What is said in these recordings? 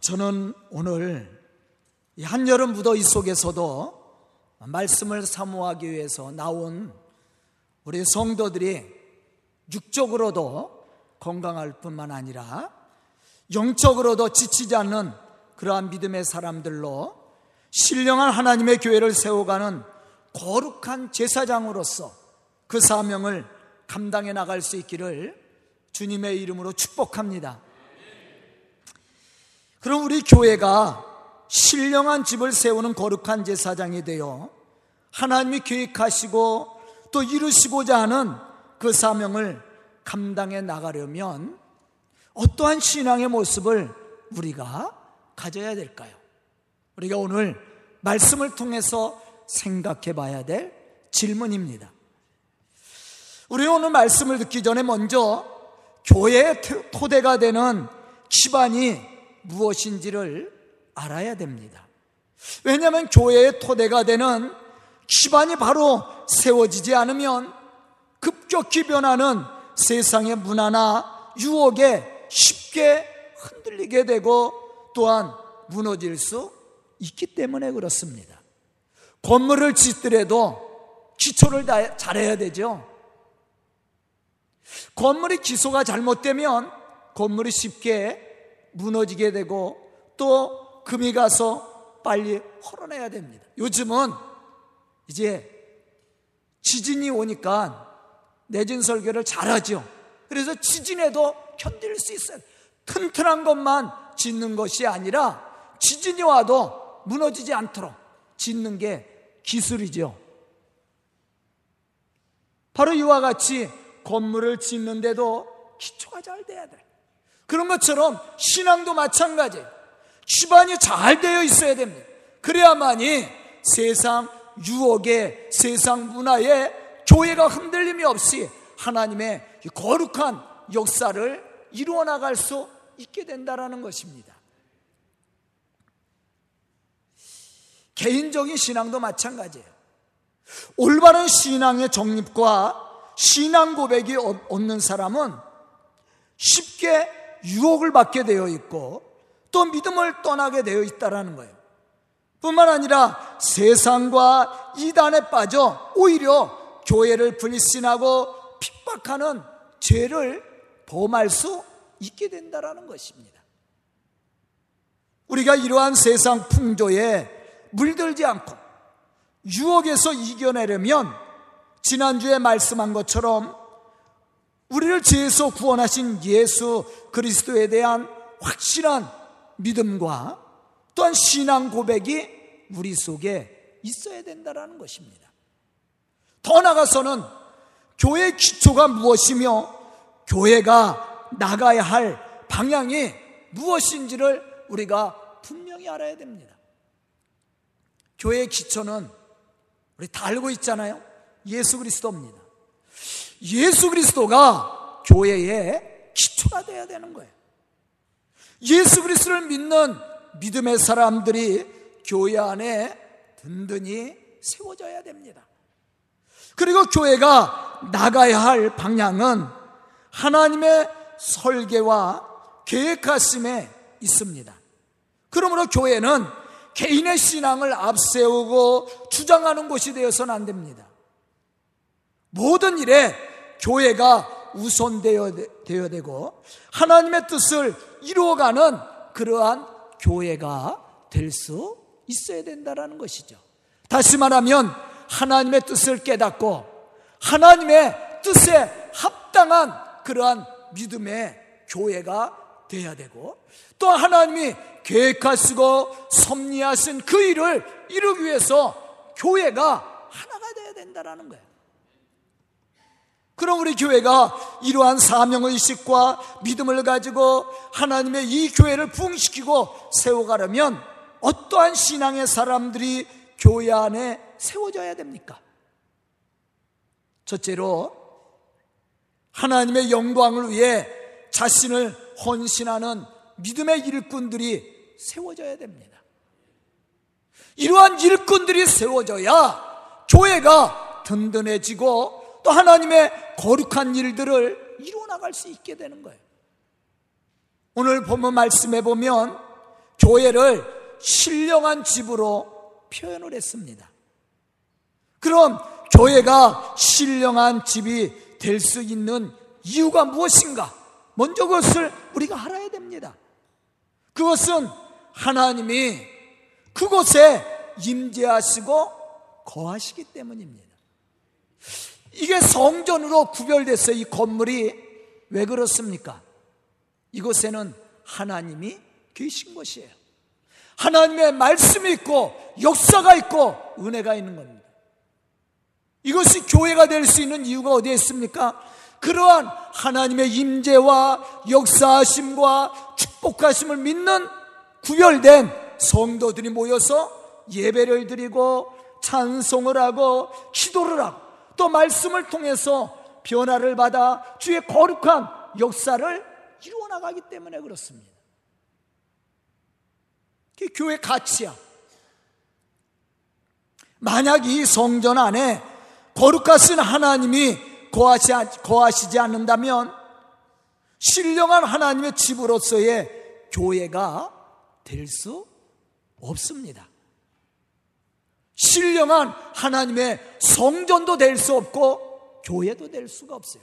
저는 오늘 이 한여름 무더위 속에서도 말씀을 사모하기 위해서 나온 우리 성도들이 육적으로도 건강할 뿐만 아니라 영적으로도 지치지 않는 그러한 믿음의 사람들로 신령한 하나님의 교회를 세워가는 거룩한 제사장으로서 그 사명을 감당해 나갈 수 있기를 주님의 이름으로 축복합니다. 그럼 우리 교회가 신령한 집을 세우는 거룩한 제사장이 되어 하나님이 계획하시고 또 이루시고자 하는 그 사명을 감당해 나가려면 어떠한 신앙의 모습을 우리가 가져야 될까요? 우리가 오늘 말씀을 통해서 생각해 봐야 될 질문입니다. 우리 오늘 말씀을 듣기 전에 먼저 교회의 토대가 되는 기반이 무엇인지를 알아야 됩니다. 왜냐하면 교회의 토대가 되는 기반이 바로 세워지지 않으면 급격히 변하는 세상의 문화나 유혹에 쉽게 흔들리게 되고 또한 무너질 수 있기 때문에 그렇습니다. 건물을 짓더라도 기초를 다 잘해야 되죠. 건물의 기소가 잘못되면 건물이 쉽게 무너지게 되고 또 금이 가서 빨리 헐어내야 됩니다. 요즘은 이제 지진이 오니까 내진 설계를 잘하죠. 그래서 지진에도 견딜 수 있어요. 튼튼한 것만 짓는 것이 아니라 지진이 와도 무너지지 않도록 짓는 게 기술이죠. 바로 이와 같이 건물을 짓는데도 기초가 잘 돼야 돼. 그런 것처럼 신앙도 마찬가지. 기반이 잘 되어 있어야 됩니다. 그래야만이 세상 유혹에 세상 문화에 교회가 흔들림이 없이 하나님의 거룩한 역사를 이루어 나갈 수 있게 된다라는 것입니다. 개인적인 신앙도 마찬가지예요. 올바른 신앙의 정립과 신앙 고백이 없는 사람은 쉽게 유혹을 받게 되어 있고 또 믿음을 떠나게 되어 있다라는 거예요. 뿐만 아니라 세상과 이단에 빠져 오히려 교회를 불신하고 핍박하는 죄를 범할 수 있게 된다라는 것입니다. 우리가 이러한 세상 풍조에 물들지 않고 유혹에서 이겨내려면 지난주에 말씀한 것처럼 우리를 죄에서 구원하신 예수 그리스도에 대한 확실한 믿음과 또한 신앙 고백이 우리 속에 있어야 된다는 것입니다. 더 나아가서는 교회의 기초가 무엇이며 교회가 나가야 할 방향이 무엇인지를 우리가 분명히 알아야 됩니다. 교회의 기초는 우리 다 알고 있잖아요. 예수 그리스도입니다. 예수 그리스도가 교회의 기초가 되어야 되는 거예요. 예수 그리스도를 믿는 믿음의 사람들이 교회 안에 든든히 세워져야 됩니다. 그리고 교회가 나가야 할 방향은 하나님의 설계와 계획하심에 있습니다. 그러므로 교회는 개인의 신앙을 앞세우고 주장하는 곳이 되어서는 안 됩니다. 모든 일에 교회가 우선되어야 되고 하나님의 뜻을 이루어가는 그러한 교회가 될 수 있어야 된다는 것이죠. 다시 말하면 하나님의 뜻을 깨닫고 하나님의 뜻에 합당한 그러한 믿음의 교회가 되어야 되고 또 하나님이 계획하시고 섭리하신 그 일을 이루기 위해서 교회가 하나가 되어야 된다는 거예요. 그럼 우리 교회가 이러한 사명의식과 믿음을 가지고 하나님의 이 교회를 부흥시키고 세워가려면 어떠한 신앙의 사람들이 교회 안에 세워져야 됩니까? 첫째로 하나님의 영광을 위해 자신을 헌신하는 믿음의 일꾼들이 세워져야 됩니다. 이러한 일꾼들이 세워져야 교회가 든든해지고 또 하나님의 거룩한 일들을 이루어 나갈 수 있게 되는 거예요. 오늘 본문 말씀해 보면 교회를 신령한 집으로 표현을 했습니다. 그럼 교회가 신령한 집이 될 수 있는 이유가 무엇인가? 먼저 그것을 우리가 알아야 됩니다. 그것은 하나님이 그곳에 임재하시고 거하시기 때문입니다. 이게 성전으로 구별됐어요. 이 건물이 왜 그렇습니까? 이곳에는 하나님이 계신 것이에요. 하나님의 말씀이 있고 역사가 있고 은혜가 있는 겁니다. 이것이 교회가 될 수 있는 이유가 어디에 있습니까? 그러한 하나님의 임재와 역사하심과 축복하심을 믿는 구별된 성도들이 모여서 예배를 드리고 찬송을 하고 기도를 하고 또 말씀을 통해서 변화를 받아 주의 거룩한 역사를 이루어 나가기 때문에 그렇습니다. 그게 교회 가치야. 만약 이 성전 안에 거룩하신 하나님이 거하시, 거하시지 않는다면 신령한 하나님의 집으로서의 교회가 될 수 없습니다. 신령한 하나님의 성전도 될 수 없고 교회도 될 수가 없어요.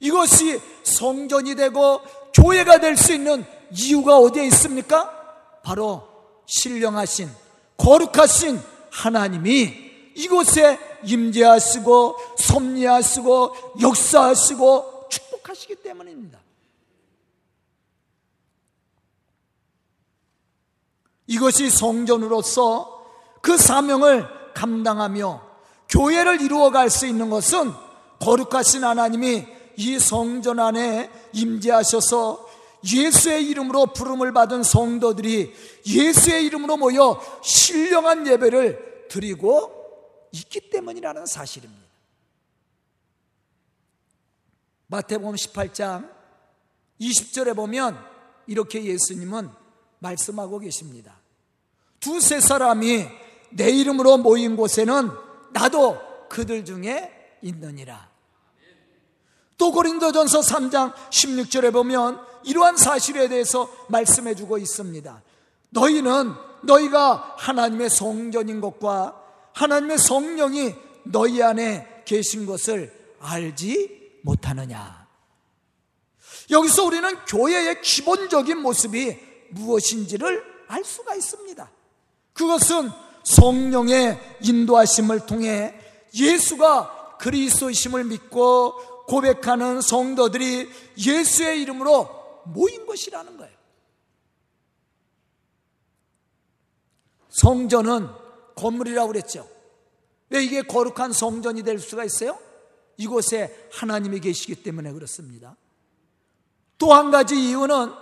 이것이 성전이 되고 교회가 될 수 있는 이유가 어디에 있습니까? 바로 신령하신 거룩하신 하나님이 이곳에 임재하시고 섭리하시고 역사하시고 축복하시기 때문입니다. 이것이 성전으로서 그 사명을 감당하며 교회를 이루어갈 수 있는 것은 거룩하신 하나님이 이 성전 안에 임재하셔서 예수의 이름으로 부름을 받은 성도들이 예수의 이름으로 모여 신령한 예배를 드리고 있기 때문이라는 사실입니다. 마태복음 18장 20절에 보면 이렇게 예수님은 말씀하고 계십니다. 두세 사람이 내 이름으로 모인 곳에는 나도 그들 중에 있느니라. 또 고린도전서 3장 16절에 보면 이러한 사실에 대해서 말씀해 주고 있습니다. 너희는 너희가 하나님의 성전인 것과 하나님의 성령이 너희 안에 계신 것을 알지 못하느냐. 여기서 우리는 교회의 기본적인 모습이 무엇인지를 알 수가 있습니다. 그것은 성령의 인도하심을 통해 예수가 그리스도이심을 믿고 고백하는 성도들이 예수의 이름으로 모인 것이라는 거예요. 성전은 건물이라고 그랬죠. 왜 이게 거룩한 성전이 될 수가 있어요? 이곳에 하나님이 계시기 때문에 그렇습니다. 또 한 가지 이유는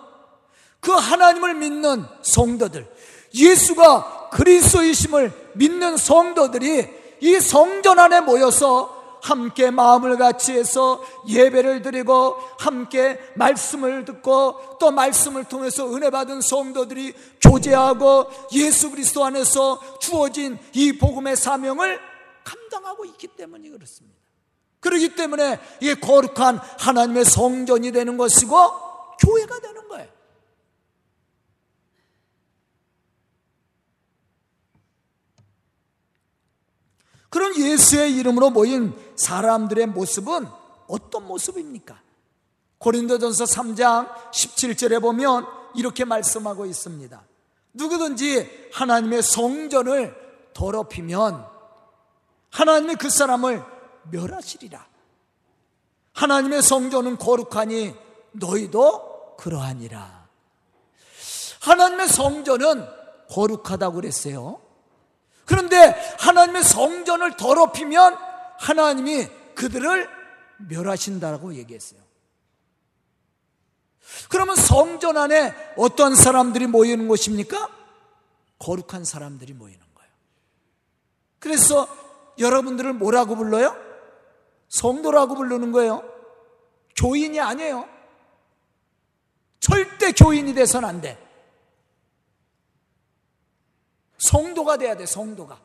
그 하나님을 믿는 성도들, 예수가 그리스도이심을 믿는 성도들이 이 성전 안에 모여서 함께 마음을 같이 해서 예배를 드리고 함께 말씀을 듣고 또 말씀을 통해서 은혜 받은 성도들이 교제하고 예수 그리스도 안에서 주어진 이 복음의 사명을 감당하고 있기 때문이 그렇습니다. 그렇기 때문에 이게 거룩한 하나님의 성전이 되는 것이고 교회가 되는 거예요. 그런 예수의 이름으로 모인 사람들의 모습은 어떤 모습입니까? 고린도전서 3장 17절에 보면 이렇게 말씀하고 있습니다. 누구든지 하나님의 성전을 더럽히면 하나님이 그 사람을 멸하시리라. 하나님의 성전은 거룩하니 너희도 그러하니라. 하나님의 성전은 거룩하다고 그랬어요. 그런데 하나님의 성전을 더럽히면 하나님이 그들을 멸하신다고 얘기했어요. 그러면 성전 안에 어떤 사람들이 모이는 곳입니까? 거룩한 사람들이 모이는 거예요. 그래서 여러분들을 뭐라고 불러요? 성도라고 부르는 거예요. 교인이 아니에요. 절대 교인이 돼선 안 돼. 성도가 돼야 돼, 성도가.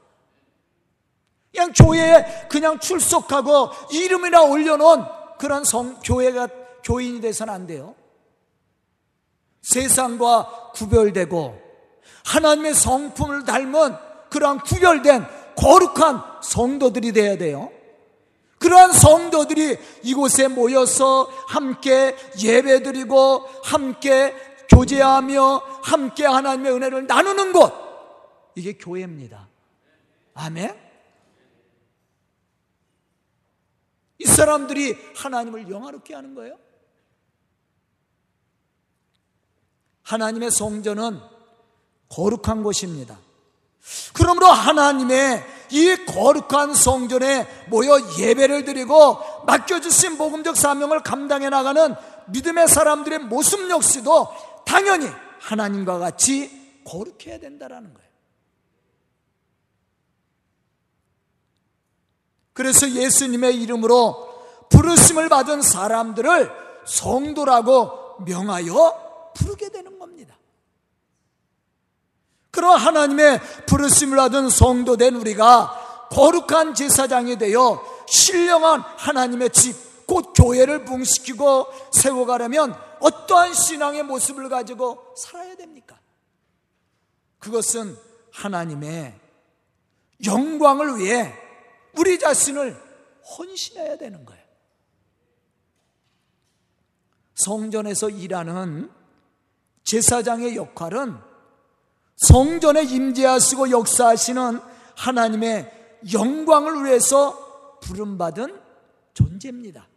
그냥 교회에 그냥 출석하고 이름이나 올려놓은 그런 성, 교회가, 교인이 돼서는 안 돼요. 세상과 구별되고 하나님의 성품을 닮은 그러한 구별된 거룩한 성도들이 되어야 돼요. 그러한 성도들이 이곳에 모여서 함께 예배드리고 함께 교제하며 함께 하나님의 은혜를 나누는 곳 이게 교회입니다. 아멘. 이 사람들이 하나님을 영화롭게 하는 거예요. 하나님의 성전은 거룩한 곳입니다. 그러므로 하나님의 이 거룩한 성전에 모여 예배를 드리고 맡겨주신 복음적 사명을 감당해 나가는 믿음의 사람들의 모습 역시도 당연히 하나님과 같이 거룩해야 된다라는 거예요. 그래서 예수님의 이름으로 부르심을 받은 사람들을 성도라고 명하여 부르게 되는 겁니다. 그런 하나님의 부르심을 받은 성도 된 우리가 거룩한 제사장이 되어 신령한 하나님의 집, 곧 교회를 붕시키고 세워가려면 어떠한 신앙의 모습을 가지고 살아야 됩니까? 그것은 하나님의 영광을 위해 우리 자신을 헌신해야 되는 거예요. 성전에서 일하는 제사장의 역할은 성전에 임재하시고 역사하시는 하나님의 영광을 위해서 부름받은 존재입니다.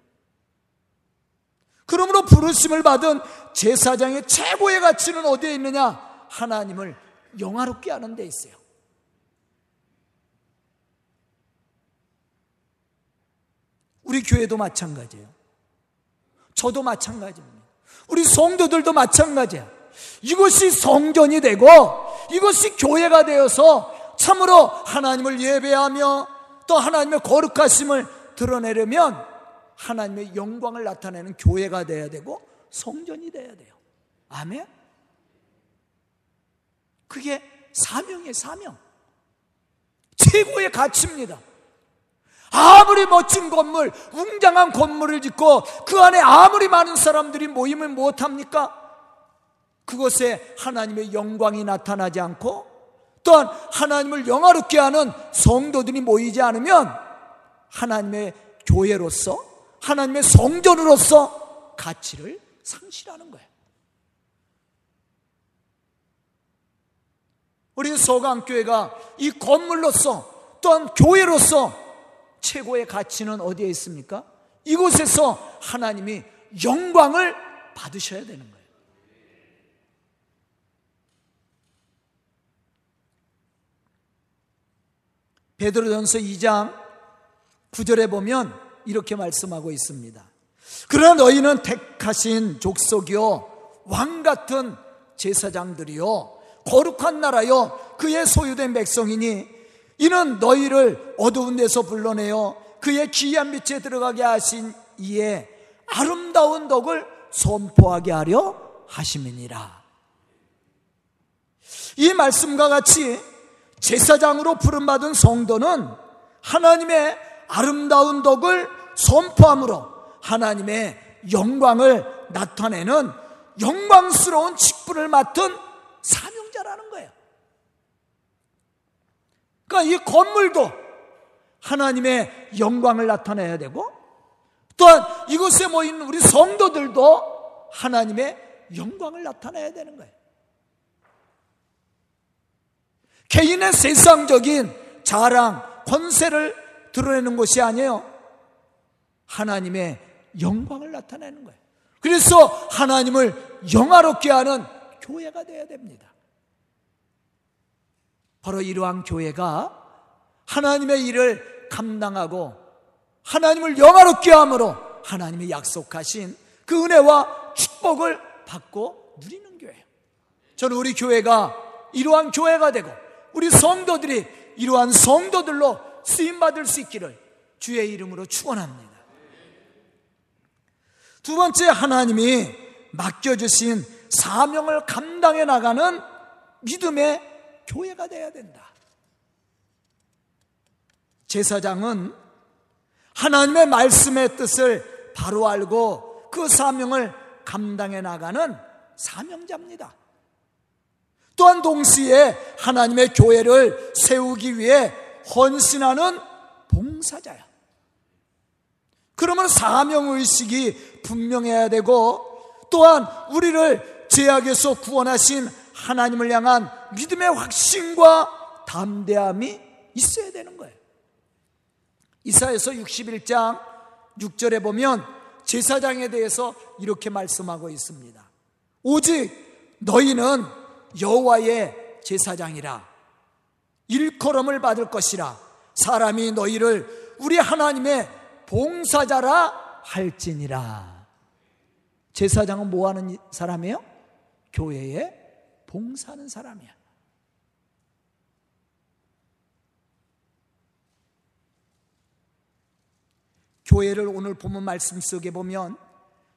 그러므로 부르심을 받은 제사장의 최고의 가치는 어디에 있느냐? 하나님을 영화롭게 하는 데 있어요. 우리 교회도 마찬가지예요. 저도 마찬가지입니다. 우리 성도들도 마찬가지야. 이것이 성전이 되고 이것이 교회가 되어서 참으로 하나님을 예배하며 또 하나님의 거룩하심을 드러내려면 하나님의 영광을 나타내는 교회가 되어야 되고 성전이 되어야 돼요. 아멘? 그게 사명이에요, 사명. 최고의 가치입니다. 아무리 멋진 건물, 웅장한 건물을 짓고 그 안에 아무리 많은 사람들이 모이면 무엇합니까? 그곳에 하나님의 영광이 나타나지 않고 또한 하나님을 영화롭게 하는 성도들이 모이지 않으면 하나님의 교회로서 하나님의 성전으로서 가치를 상실하는 거예요. 우리 소강교회가 이 건물로서 또한 교회로서 최고의 가치는 어디에 있습니까? 이곳에서 하나님이 영광을 받으셔야 되는 거예요. 베드로전서 2장 9절에 보면 이렇게 말씀하고 있습니다. 그러나 너희는 택하신 족속이요 왕 같은 제사장들이요 거룩한 나라요 그의 소유된 백성이니 이는 너희를 어두운 데서 불러내어 그의 귀한 빛에 들어가게 하신 이에 아름다운 덕을 선포하게 하려 하심이니라. 이 말씀과 같이 제사장으로 부름받은 성도는 하나님의 아름다운 덕을 선포함으로 하나님의 영광을 나타내는 영광스러운 직분을 맡은 사명자라는 거예요. 그러니까 이 건물도 하나님의 영광을 나타내야 되고 또한 이곳에 모인 우리 성도들도 하나님의 영광을 나타내야 되는 거예요. 개인의 세상적인 자랑, 권세를 드러내는 것이 아니에요. 하나님의 영광을 나타내는 거예요. 그래서 하나님을 영화롭게 하는 교회가 되어야 됩니다. 바로 이러한 교회가 하나님의 일을 감당하고 하나님을 영화롭게 함으로 하나님이 약속하신 그 은혜와 축복을 받고 누리는 교회예요. 저는 우리 교회가 이러한 교회가 되고 우리 성도들이 이러한 성도들로 쓰임 받을 수 있기를 주의 이름으로 축원합니다. 두 번째 하나님이 맡겨주신 사명을 감당해 나가는 믿음의 교회가 돼야 된다. 제사장은 하나님의 말씀의 뜻을 바로 알고 그 사명을 감당해 나가는 사명자입니다. 또한 동시에 하나님의 교회를 세우기 위해 헌신하는 봉사자야. 그러면 사명의식이 분명해야 되고 또한 우리를 죄악에서 구원하신 하나님을 향한 믿음의 확신과 담대함이 있어야 되는 거예요. 이사에서 61장 6절에 보면 제사장에 대해서 이렇게 말씀하고 있습니다. 오직 너희는 여호와의 제사장이라 일컬음을 받을 것이라 사람이 너희를 우리 하나님의 봉사자라 할지니라. 제사장은 뭐 하는 사람이에요? 교회에 봉사하는 사람이야. 교회를 오늘 보면 말씀 속에 보면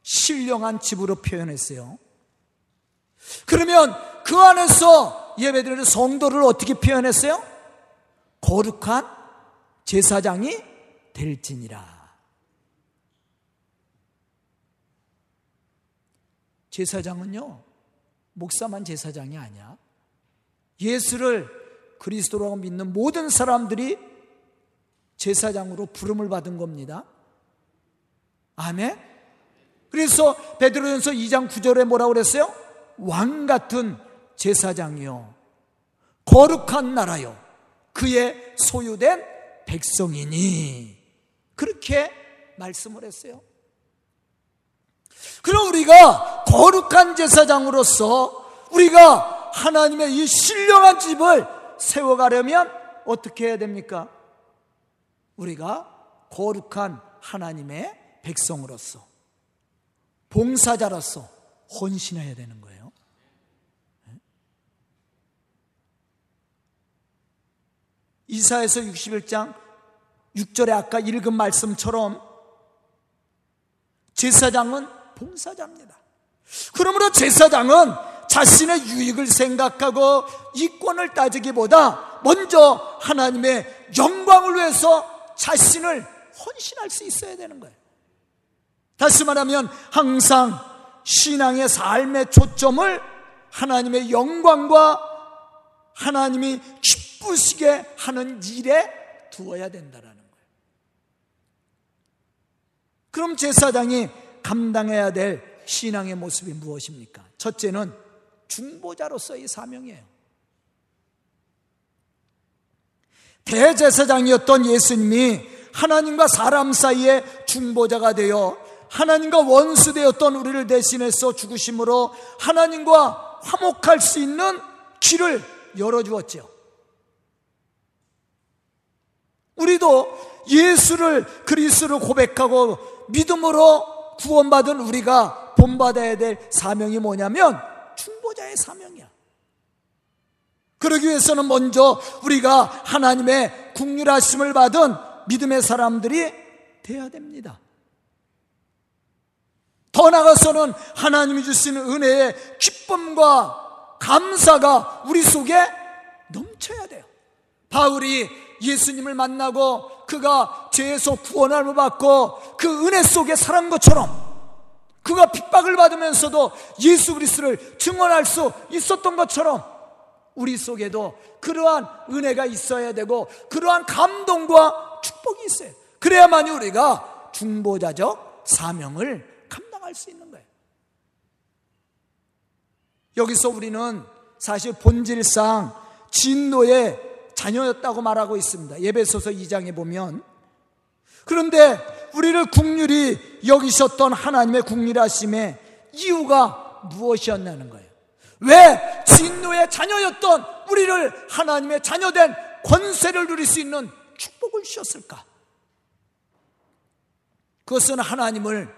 신령한 집으로 표현했어요. 그러면 그 안에서 예배드리는 성도를 어떻게 표현했어요? 거룩한 제사장이 될지니라. 제사장은요, 목사만 제사장이 아니야. 예수를 그리스도라고 믿는 모든 사람들이 제사장으로 부름을 받은 겁니다. 아멘? 그래서 베드로전서 2장 9절에 뭐라고 그랬어요? 왕 같은 제사장이요. 거룩한 나라요. 그의 소유된 백성이니. 그렇게 말씀을 했어요. 그럼 우리가 거룩한 제사장으로서 우리가 하나님의 이 신령한 집을 세워가려면 어떻게 해야 됩니까? 우리가 거룩한 하나님의 백성으로서 봉사자로서 헌신해야 되는 거예요. 이사에서 61장 6절에 아까 읽은 말씀처럼 제사장은 봉사자입니다. 그러므로 제사장은 자신의 유익을 생각하고 이권을 따지기보다 먼저 하나님의 영광을 위해서 자신을 헌신할 수 있어야 되는 거예요. 다시 말하면 항상 신앙의 삶의 초점을 하나님의 영광과 하나님이 기쁘시게 하는 일에 두어야 된다라는 거예요. 그럼 제사장이 감당해야 될 신앙의 모습이 무엇입니까? 첫째는 중보자로서의 사명이에요. 대제사장이었던 예수님이 하나님과 사람 사이의 중보자가 되어 하나님과 원수되었던 우리를 대신해서 죽으심으로 하나님과 화목할 수 있는 길을 열어주었죠. 우리도 예수를 그리스도를 고백하고 믿음으로 구원받은 우리가 본받아야 될 사명이 뭐냐면 중보자의 사명이야. 그러기 위해서는 먼저 우리가 하나님의 국률하심을 받은 믿음의 사람들이 돼야 됩니다. 더 나아가서는 하나님이 주시는 은혜의 기쁨과 감사가 우리 속에 넘쳐야 돼요. 바울이 예수님을 만나고 그가 죄에서 구원함을 받고 그 은혜 속에 살은 것처럼 그가 핍박을 받으면서도 예수 그리스도를 증언할 수 있었던 것처럼 우리 속에도 그러한 은혜가 있어야 되고 그러한 감동과 축복이 있어요. 그래야만이 우리가 중보자적 사명을 감당할 수 있는 거예요. 여기서 우리는 사실 본질상 진노의 자녀였다고 말하고 있습니다. 예배소서 2장에 보면 그런데 우리를 국률이 여기셨던 하나님의 국률하심의 이유가 무엇이었냐는 거예요. 왜 진노의 자녀였던 우리를 하나님의 자녀된 권세를 누릴 수 있는 축복을 주셨을까? 그것은 하나님을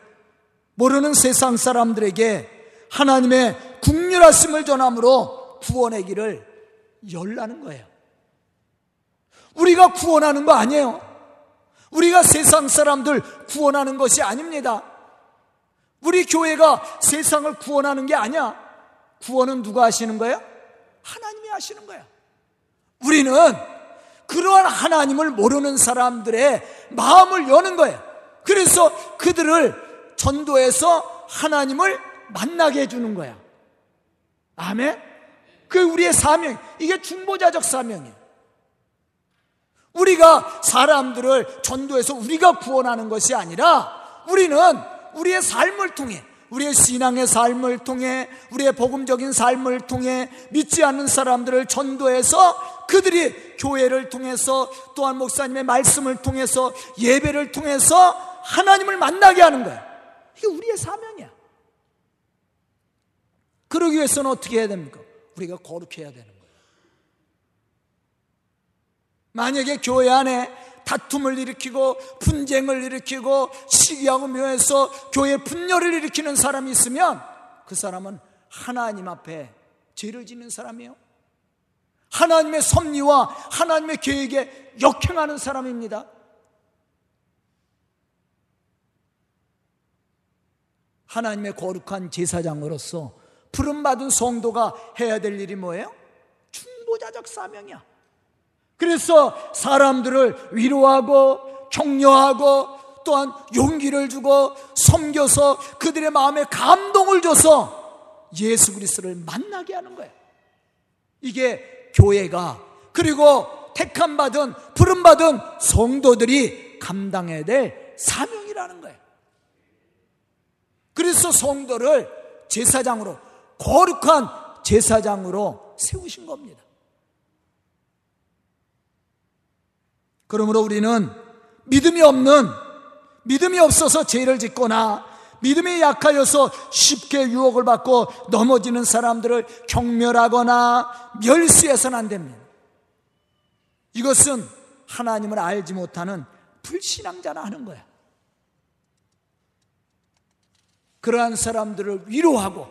모르는 세상 사람들에게 하나님의 국률하심을 전함으로 구원의 길을 열라는 거예요. 우리가 구원하는 거 아니에요. 우리가 세상 사람들 구원하는 것이 아닙니다. 우리 교회가 세상을 구원하는 게 아니야. 구원은 누가 하시는 거예요? 하나님이 하시는 거야. 우리는 그러한 하나님을 모르는 사람들의 마음을 여는 거예요. 그래서 그들을 전도해서 하나님을 만나게 해주는 거야. 아멘? 그 우리의 사명, 이게 중보자적 사명이에요. 우리가 사람들을 전도해서 우리가 구원하는 것이 아니라 우리는 우리의 삶을 통해 우리의 신앙의 삶을 통해 우리의 복음적인 삶을 통해 믿지 않는 사람들을 전도해서 그들이 교회를 통해서 또한 목사님의 말씀을 통해서 예배를 통해서 하나님을 만나게 하는 거야. 이게 우리의 사명이야. 그러기 위해서는 어떻게 해야 됩니까? 우리가 거룩해야 되는 거예요. 만약에 교회 안에 다툼을 일으키고 분쟁을 일으키고 시기하고 묘해서 교회 분열을 일으키는 사람이 있으면 그 사람은 하나님 앞에 죄를 짓는 사람이에요. 하나님의 섭리와 하나님의 계획에 역행하는 사람입니다. 하나님의 거룩한 제사장으로서 부름받은 성도가 해야 될 일이 뭐예요? 중보자적 사명이야. 그래서 사람들을 위로하고 격려하고 또한 용기를 주고 섬겨서 그들의 마음에 감동을 줘서 예수 그리스도를 만나게 하는 거예요. 이게 교회가 그리고 택함 받은 부름 받은 성도들이 감당해야 될 사명이라는 거예요. 그래서 성도를 제사장으로 거룩한 제사장으로 세우신 겁니다. 그러므로 우리는 믿음이 없는, 믿음이 없어서 죄를 짓거나 믿음이 약하여서 쉽게 유혹을 받고 넘어지는 사람들을 경멸하거나 멸시해서는 안 됩니다. 이것은 하나님을 알지 못하는 불신앙자나 하는 거야. 그러한 사람들을 위로하고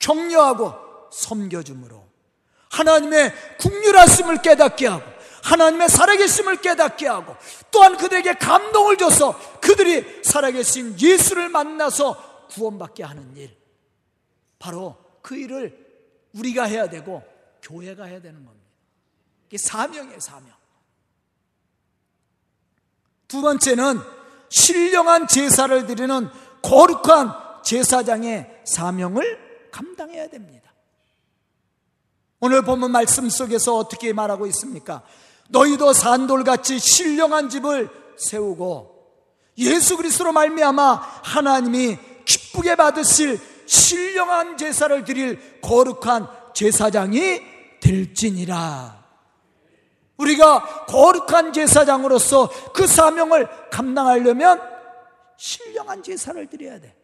격려하고 섬겨줌으로 하나님의 국률하심을 깨닫게 하고 하나님의 살아계심을 깨닫게 하고 또한 그들에게 감동을 줘서 그들이 살아계신 예수를 만나서 구원받게 하는 일. 바로 그 일을 우리가 해야 되고 교회가 해야 되는 겁니다. 이게 사명이에요, 사명. 두 번째는 신령한 제사를 드리는 거룩한 제사장의 사명을 감당해야 됩니다. 오늘 본문 말씀 속에서 어떻게 말하고 있습니까? 너희도 산돌같이 신령한 집을 세우고 예수 그리스도로 말미암아 하나님이 기쁘게 받으실 신령한 제사를 드릴 거룩한 제사장이 될지니라. 우리가 거룩한 제사장으로서 그 사명을 감당하려면 신령한 제사를 드려야 돼.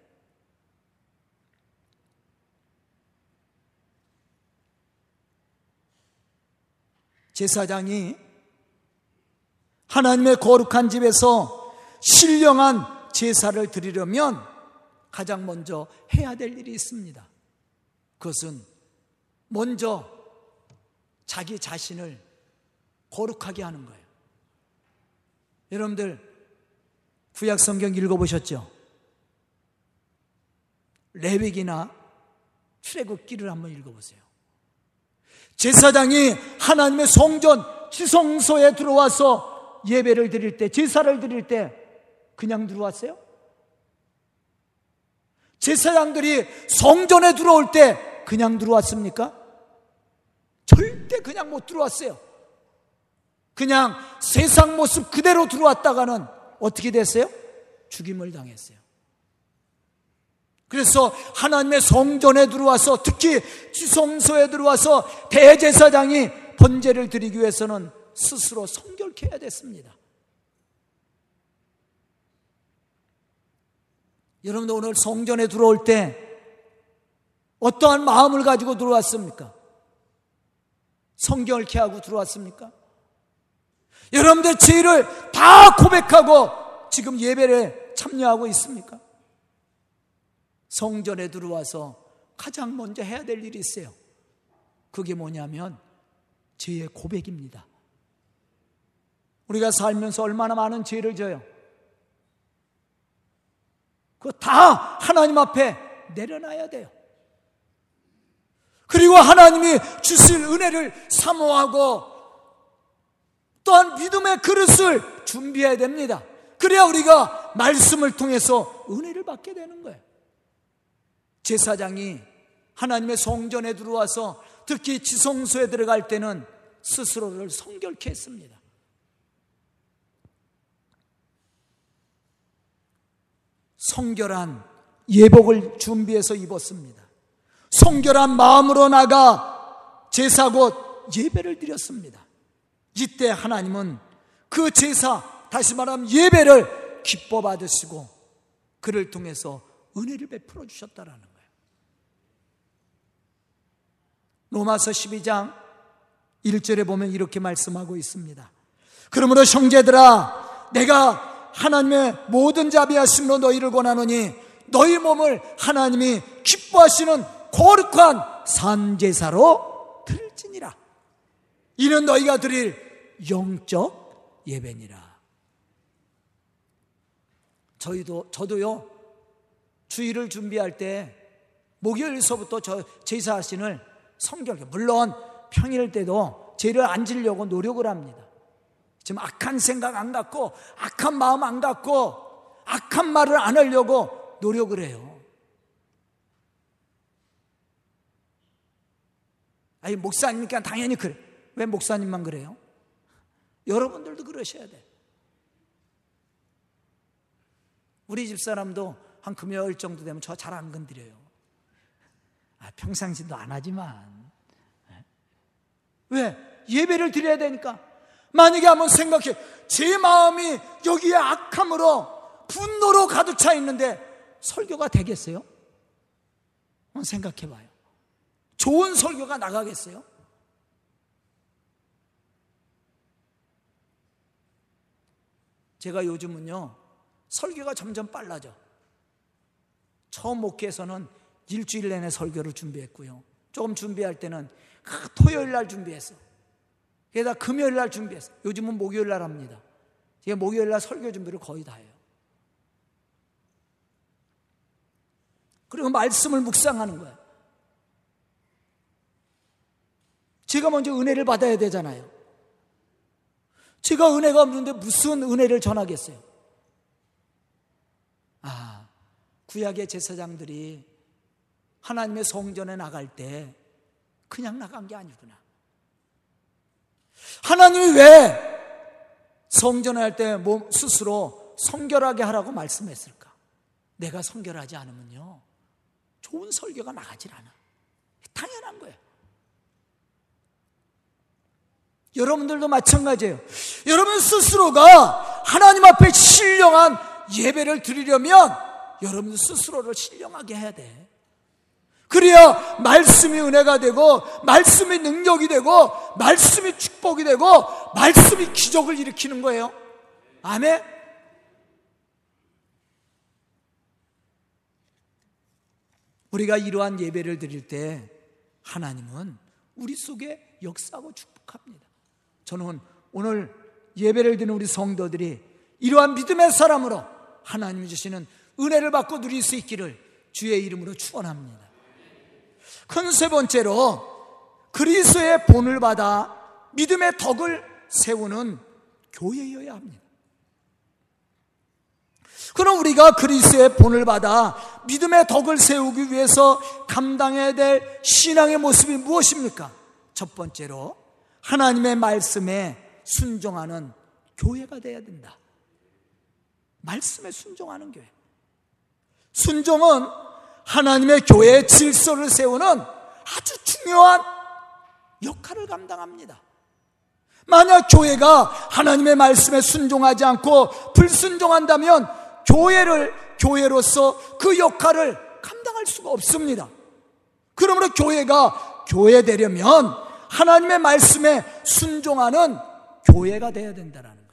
제사장이 하나님의 거룩한 집에서 신령한 제사를 드리려면 가장 먼저 해야 될 일이 있습니다. 그것은 먼저 자기 자신을 거룩하게 하는 거예요. 여러분들 구약 성경 읽어보셨죠? 레위기나 출애굽기를 한번 읽어보세요. 제사장이 하나님의 성전 지성소에 들어와서 예배를 드릴 때, 제사를 드릴 때 그냥 들어왔어요? 제사장들이 성전에 들어올 때 그냥 들어왔습니까? 절대 그냥 못 들어왔어요. 그냥 세상 모습 그대로 들어왔다가는 어떻게 됐어요? 죽임을 당했어요. 그래서 하나님의 성전에 들어와서 특히 지성소에 들어와서 대제사장이 번제를 드리기 위해서는 스스로 성결케 해야 됐습니다. 여러분들 오늘 성전에 들어올 때 어떠한 마음을 가지고 들어왔습니까? 성결케 하고 들어왔습니까? 여러분들 죄를 다 고백하고 지금 예배를 참여하고 있습니까? 성전에 들어와서 가장 먼저 해야 될 일이 있어요. 그게 뭐냐면 죄의 고백입니다. 우리가 살면서 얼마나 많은 죄를 져요. 그거 다 하나님 앞에 내려놔야 돼요. 그리고 하나님이 주실 은혜를 사모하고 또한 믿음의 그릇을 준비해야 됩니다. 그래야 우리가 말씀을 통해서 은혜를 받게 되는 거예요. 제사장이 하나님의 성전에 들어와서 특히 지성소에 들어갈 때는 스스로를 성결케 했습니다. 성결한 예복을 준비해서 입었습니다. 성결한 마음으로 나가 제사 곧 예배를 드렸습니다. 이때 하나님은 그 제사, 다시 말하면 예배를 기뻐 받으시고 그를 통해서 은혜를 베풀어 주셨다라는 거예요. 로마서 12장 1절에 보면 이렇게 말씀하고 있습니다. 그러므로 형제들아 내가 하나님의 모든 자비하심으로 너희를 권하노니 너희 몸을 하나님이 기뻐하시는 거룩한 산제사로 드릴지니라. 이는 너희가 드릴 영적 예배니라. 저희도 저도요 주일을 준비할 때 목요일서부터 저 제사신을 성결하게 물론 평일 때도 죄를 안 지려고 노력을 합니다. 지금 악한 생각 안 갖고 악한 마음 안 갖고 악한 말을 안 하려고 노력을 해요. 아니 목사님니까 당연히 그래. 왜 목사님만 그래요? 여러분들도 그러셔야 돼. 우리 집 사람도 한 금요일 정도 되면 저 잘 안 건드려요. 아, 평상시도 안 하지만. 왜? 예배를 드려야 되니까. 만약에 한번 생각해. 제 마음이 여기에 악함으로 분노로 가득 차 있는데 설교가 되겠어요? 생각해 봐요. 좋은 설교가 나가겠어요? 제가 요즘은요, 설교가 점점 빨라져. 처음 목회에서는 일주일 내내 설교를 준비했고요. 조금 준비할 때는 토요일 날 준비했어. 게다가 금요일 날 준비했어. 요즘은 목요일 날 합니다. 제가 목요일 날 설교 준비를 거의 다 해요. 그리고 말씀을 묵상하는 거예요. 제가 먼저 은혜를 받아야 되잖아요. 제가 은혜가 없는데 무슨 은혜를 전하겠어요? 아, 구약의 제사장들이 하나님의 성전에 나갈 때 그냥 나간 게 아니구나. 하나님이 왜 성전에 할때몸 스스로 성결하게 하라고 말씀했을까? 내가 성결하지 않으면요. 좋은 설교가 나가질 않아. 당연한 거예요. 여러분들도 마찬가지예요. 여러분 스스로가 하나님 앞에 신령한 예배를 드리려면 여러분 스스로를 신령하게 해야 돼. 그래야 말씀이 은혜가 되고 말씀이 능력이 되고 말씀이 축복이 되고 말씀이 기적을 일으키는 거예요. 아멘. 우리가 이러한 예배를 드릴 때 하나님은 우리 속에 역사하고 축복합니다. 저는 오늘 예배를 드리는 우리 성도들이 이러한 믿음의 사람으로 하나님이 주시는 은혜를 받고 누릴 수 있기를 주의 이름으로 축원합니다. 큰 세 번째로 그리스의 본을 받아 믿음의 덕을 세우는 교회여야 합니다. 그럼 우리가 그리스의 본을 받아 믿음의 덕을 세우기 위해서 감당해야 될 신앙의 모습이 무엇입니까? 첫 번째로 하나님의 말씀에 순종하는 교회가 되어야 된다. 말씀에 순종하는 교회. 순종은 하나님의 교회의 질서를 세우는 아주 중요한 역할을 감당합니다. 만약 교회가 하나님의 말씀에 순종하지 않고 불순종한다면 교회를 교회로서 그 역할을 감당할 수가 없습니다. 그러므로 교회가 교회 되려면 하나님의 말씀에 순종하는 교회가 되어야 거예요.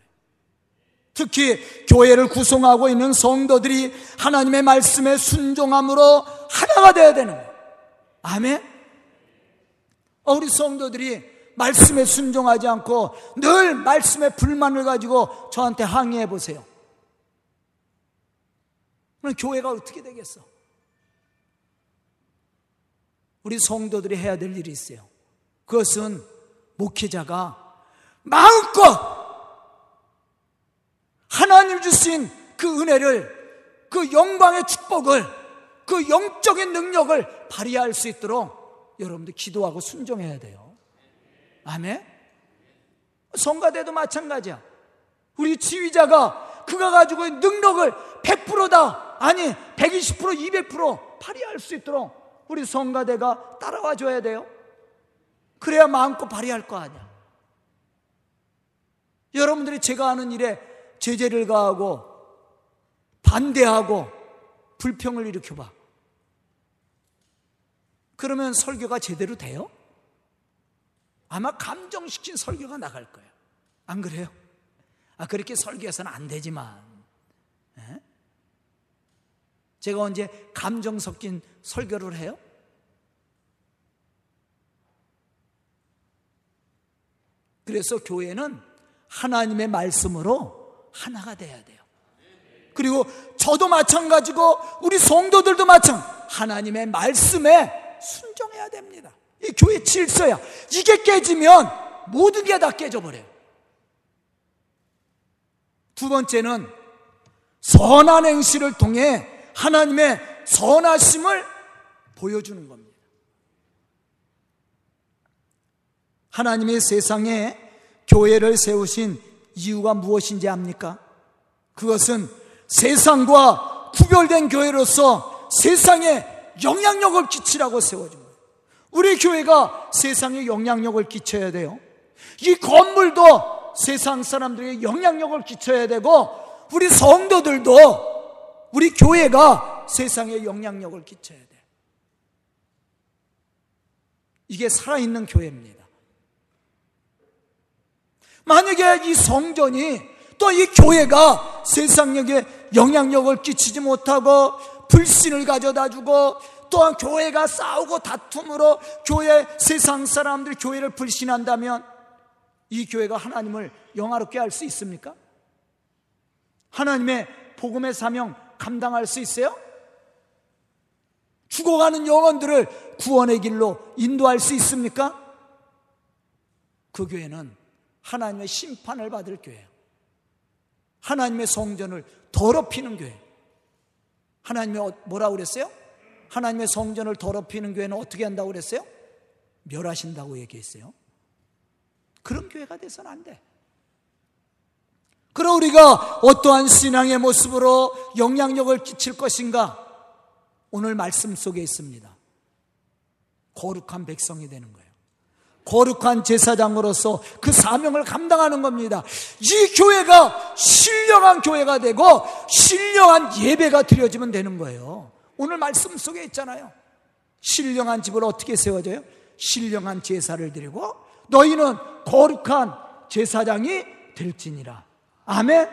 특히 교회를 구성하고 있는 성도들이 하나님의 말씀에 순종함으로 하나가 되어야 되는 거예요. 아멘. 어, 우리 성도들이 말씀에 순종하지 않고 늘 말씀에 불만을 가지고 저한테 항의해 보세요. 그럼 교회가 어떻게 되겠어? 우리 성도들이 해야 될 일이 있어요. 그것은 목회자가 마음껏 하나님 주신 그 은혜를 그 영광의 축복을 그 영적인 능력을 발휘할 수 있도록 여러분들 기도하고 순종해야 돼요. 아멘? 성가대도 마찬가지야. 우리 지휘자가 그가 가지고 있는 능력을 100%다, 아니 120%, 200% 발휘할 수 있도록 우리 성가대가 따라와 줘야 돼요. 그래야 마음껏 발휘할 거 아니야. 여러분들이 제가 하는 일에 제재를 가하고 반대하고 불평을 일으켜봐. 그러면 설교가 제대로 돼요? 아마 감정시킨 설교가 나갈 거예요. 안 그래요? 아, 그렇게 설교해서는 안 되지만. 에? 제가 언제 감정 섞인 설교를 해요? 그래서 교회는 하나님의 말씀으로 하나가 돼야 돼요. 그리고 저도 마찬가지고 우리 성도들도 마찬 하나님의 말씀에 순종해야 됩니다. 이 교회 질서야. 이게 깨지면 모든 게 다 깨져버려요. 두 번째는 선한 행실을 통해 하나님의 선하심을 보여주는 겁니다. 하나님의 세상에 교회를 세우신 이유가 무엇인지 압니까? 그것은 세상과 구별된 교회로서 세상에 영향력을 끼치라고 거예요. 우리 교회가 세상에 영향력을 끼쳐야 돼요. 이 건물도 세상 사람들에게 영향력을 끼쳐야 되고, 우리 성도들도 우리 교회가 세상에 영향력을 끼쳐야 돼. 이게 살아있는 교회입니다. 만약에 이 성전이 또 이 교회가 세상력에 영향력을 끼치지 못하고 불신을 가져다 주고 또한 교회가 싸우고 다툼으로 교회 세상 사람들이 교회를 불신한다면 이 교회가 하나님을 영화롭게 할 수 있습니까? 하나님의 복음의 사명 감당할 수 있어요? 죽어가는 영혼들을 구원의 길로 인도할 수 있습니까? 그 교회는 하나님의 심판을 받을 교회예요. 하나님의 성전을 더럽히는 교회. 하나님의 어, 뭐라고 그랬어요? 하나님의 성전을 더럽히는 교회는 어떻게 한다고 그랬어요? 멸하신다고 얘기했어요. 그런 교회가 돼서는 안 돼. 그럼 우리가 어떠한 신앙의 모습으로 영향력을 끼칠 것인가? 오늘 말씀 속에 있습니다. 거룩한 백성이 되는 거예요. 거룩한 제사장으로서 그 사명을 감당하는 겁니다. 이 교회가 신령한 교회가 되고 신령한 예배가 드려지면 되는 거예요. 오늘 말씀 속에 있잖아요. 신령한 집을 어떻게 세워져요? 신령한 제사를 드리고 너희는 거룩한 제사장이 될지니라. 아멘.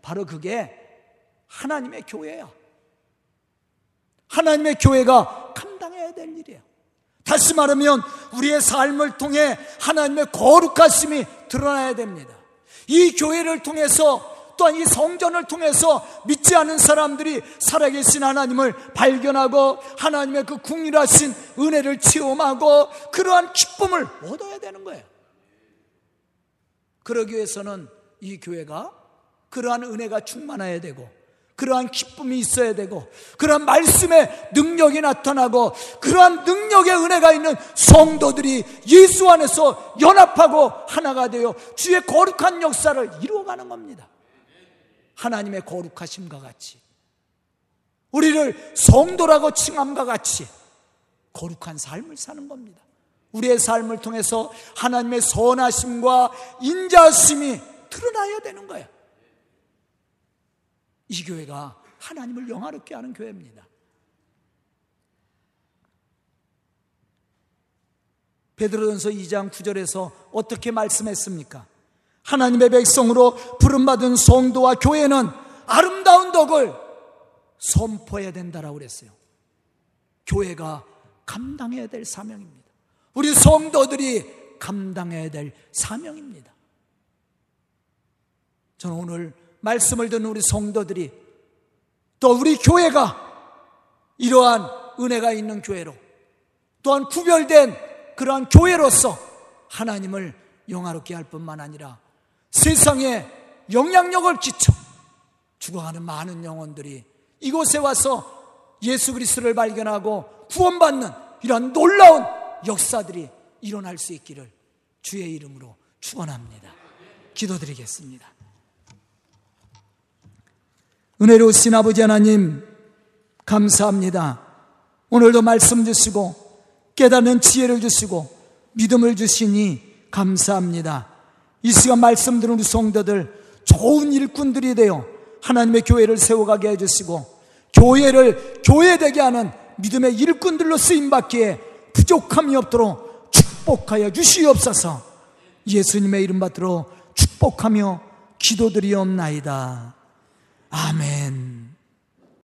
바로 그게 하나님의 교회야. 하나님의 교회가 감당해야 될 일이에요. 다시 말하면 우리의 삶을 통해 하나님의 거룩하심이 드러나야 됩니다. 이 교회를 통해서 또한 이 성전을 통해서 믿지 않은 사람들이 살아계신 하나님을 발견하고 하나님의 그 궁일하신 은혜를 체험하고 그러한 기쁨을 얻어야 되는 거예요. 그러기 위해서는 이 교회가 그러한 은혜가 충만해야 되고 그러한 기쁨이 있어야 되고 그러한 말씀의 능력이 나타나고 그러한 능력의 은혜가 있는 성도들이 예수 안에서 연합하고 하나가 되어 주의 거룩한 역사를 이루어가는 겁니다. 하나님의 거룩하심과 같이 우리를 성도라고 칭함과 같이 거룩한 삶을 사는 겁니다. 우리의 삶을 통해서 하나님의 선하심과 인자심이 드러나야 되는 거예요. 이 교회가 하나님을 영화롭게 하는 교회입니다. 베드로전서 2장 9절에서 어떻게 말씀했습니까? 하나님의 백성으로 부름받은 성도와 교회는 아름다운 덕을 선포해야 된다라고 그랬어요. 교회가 감당해야 될 사명입니다. 우리 성도들이 감당해야 될 사명입니다. 저는 오늘 말씀을 듣는 우리 성도들이 또 우리 교회가 이러한 은혜가 있는 교회로 또한 구별된 그러한 교회로서 하나님을 영화롭게 할 뿐만 아니라 세상에 영향력을 끼쳐 죽어가는 많은 영혼들이 이곳에 와서 예수 그리스도를 발견하고 구원받는 이러한 놀라운 역사들이 일어날 수 있기를 주의 이름으로 축원합니다. 기도드리겠습니다. 은혜로우신 아버지 하나님 감사합니다. 오늘도 말씀 주시고 깨닫는 지혜를 주시고 믿음을 주시니 감사합니다. 이 시간 말씀 들은 우리 성도들 좋은 일꾼들이 되어 하나님의 교회를 세워가게 해주시고 교회를 교회되게 하는 믿음의 일꾼들로 쓰임받기에 부족함이 없도록 축복하여 주시옵소서 예수님의 이름 받들어 축복하며 기도드리옵나이다. 아멘.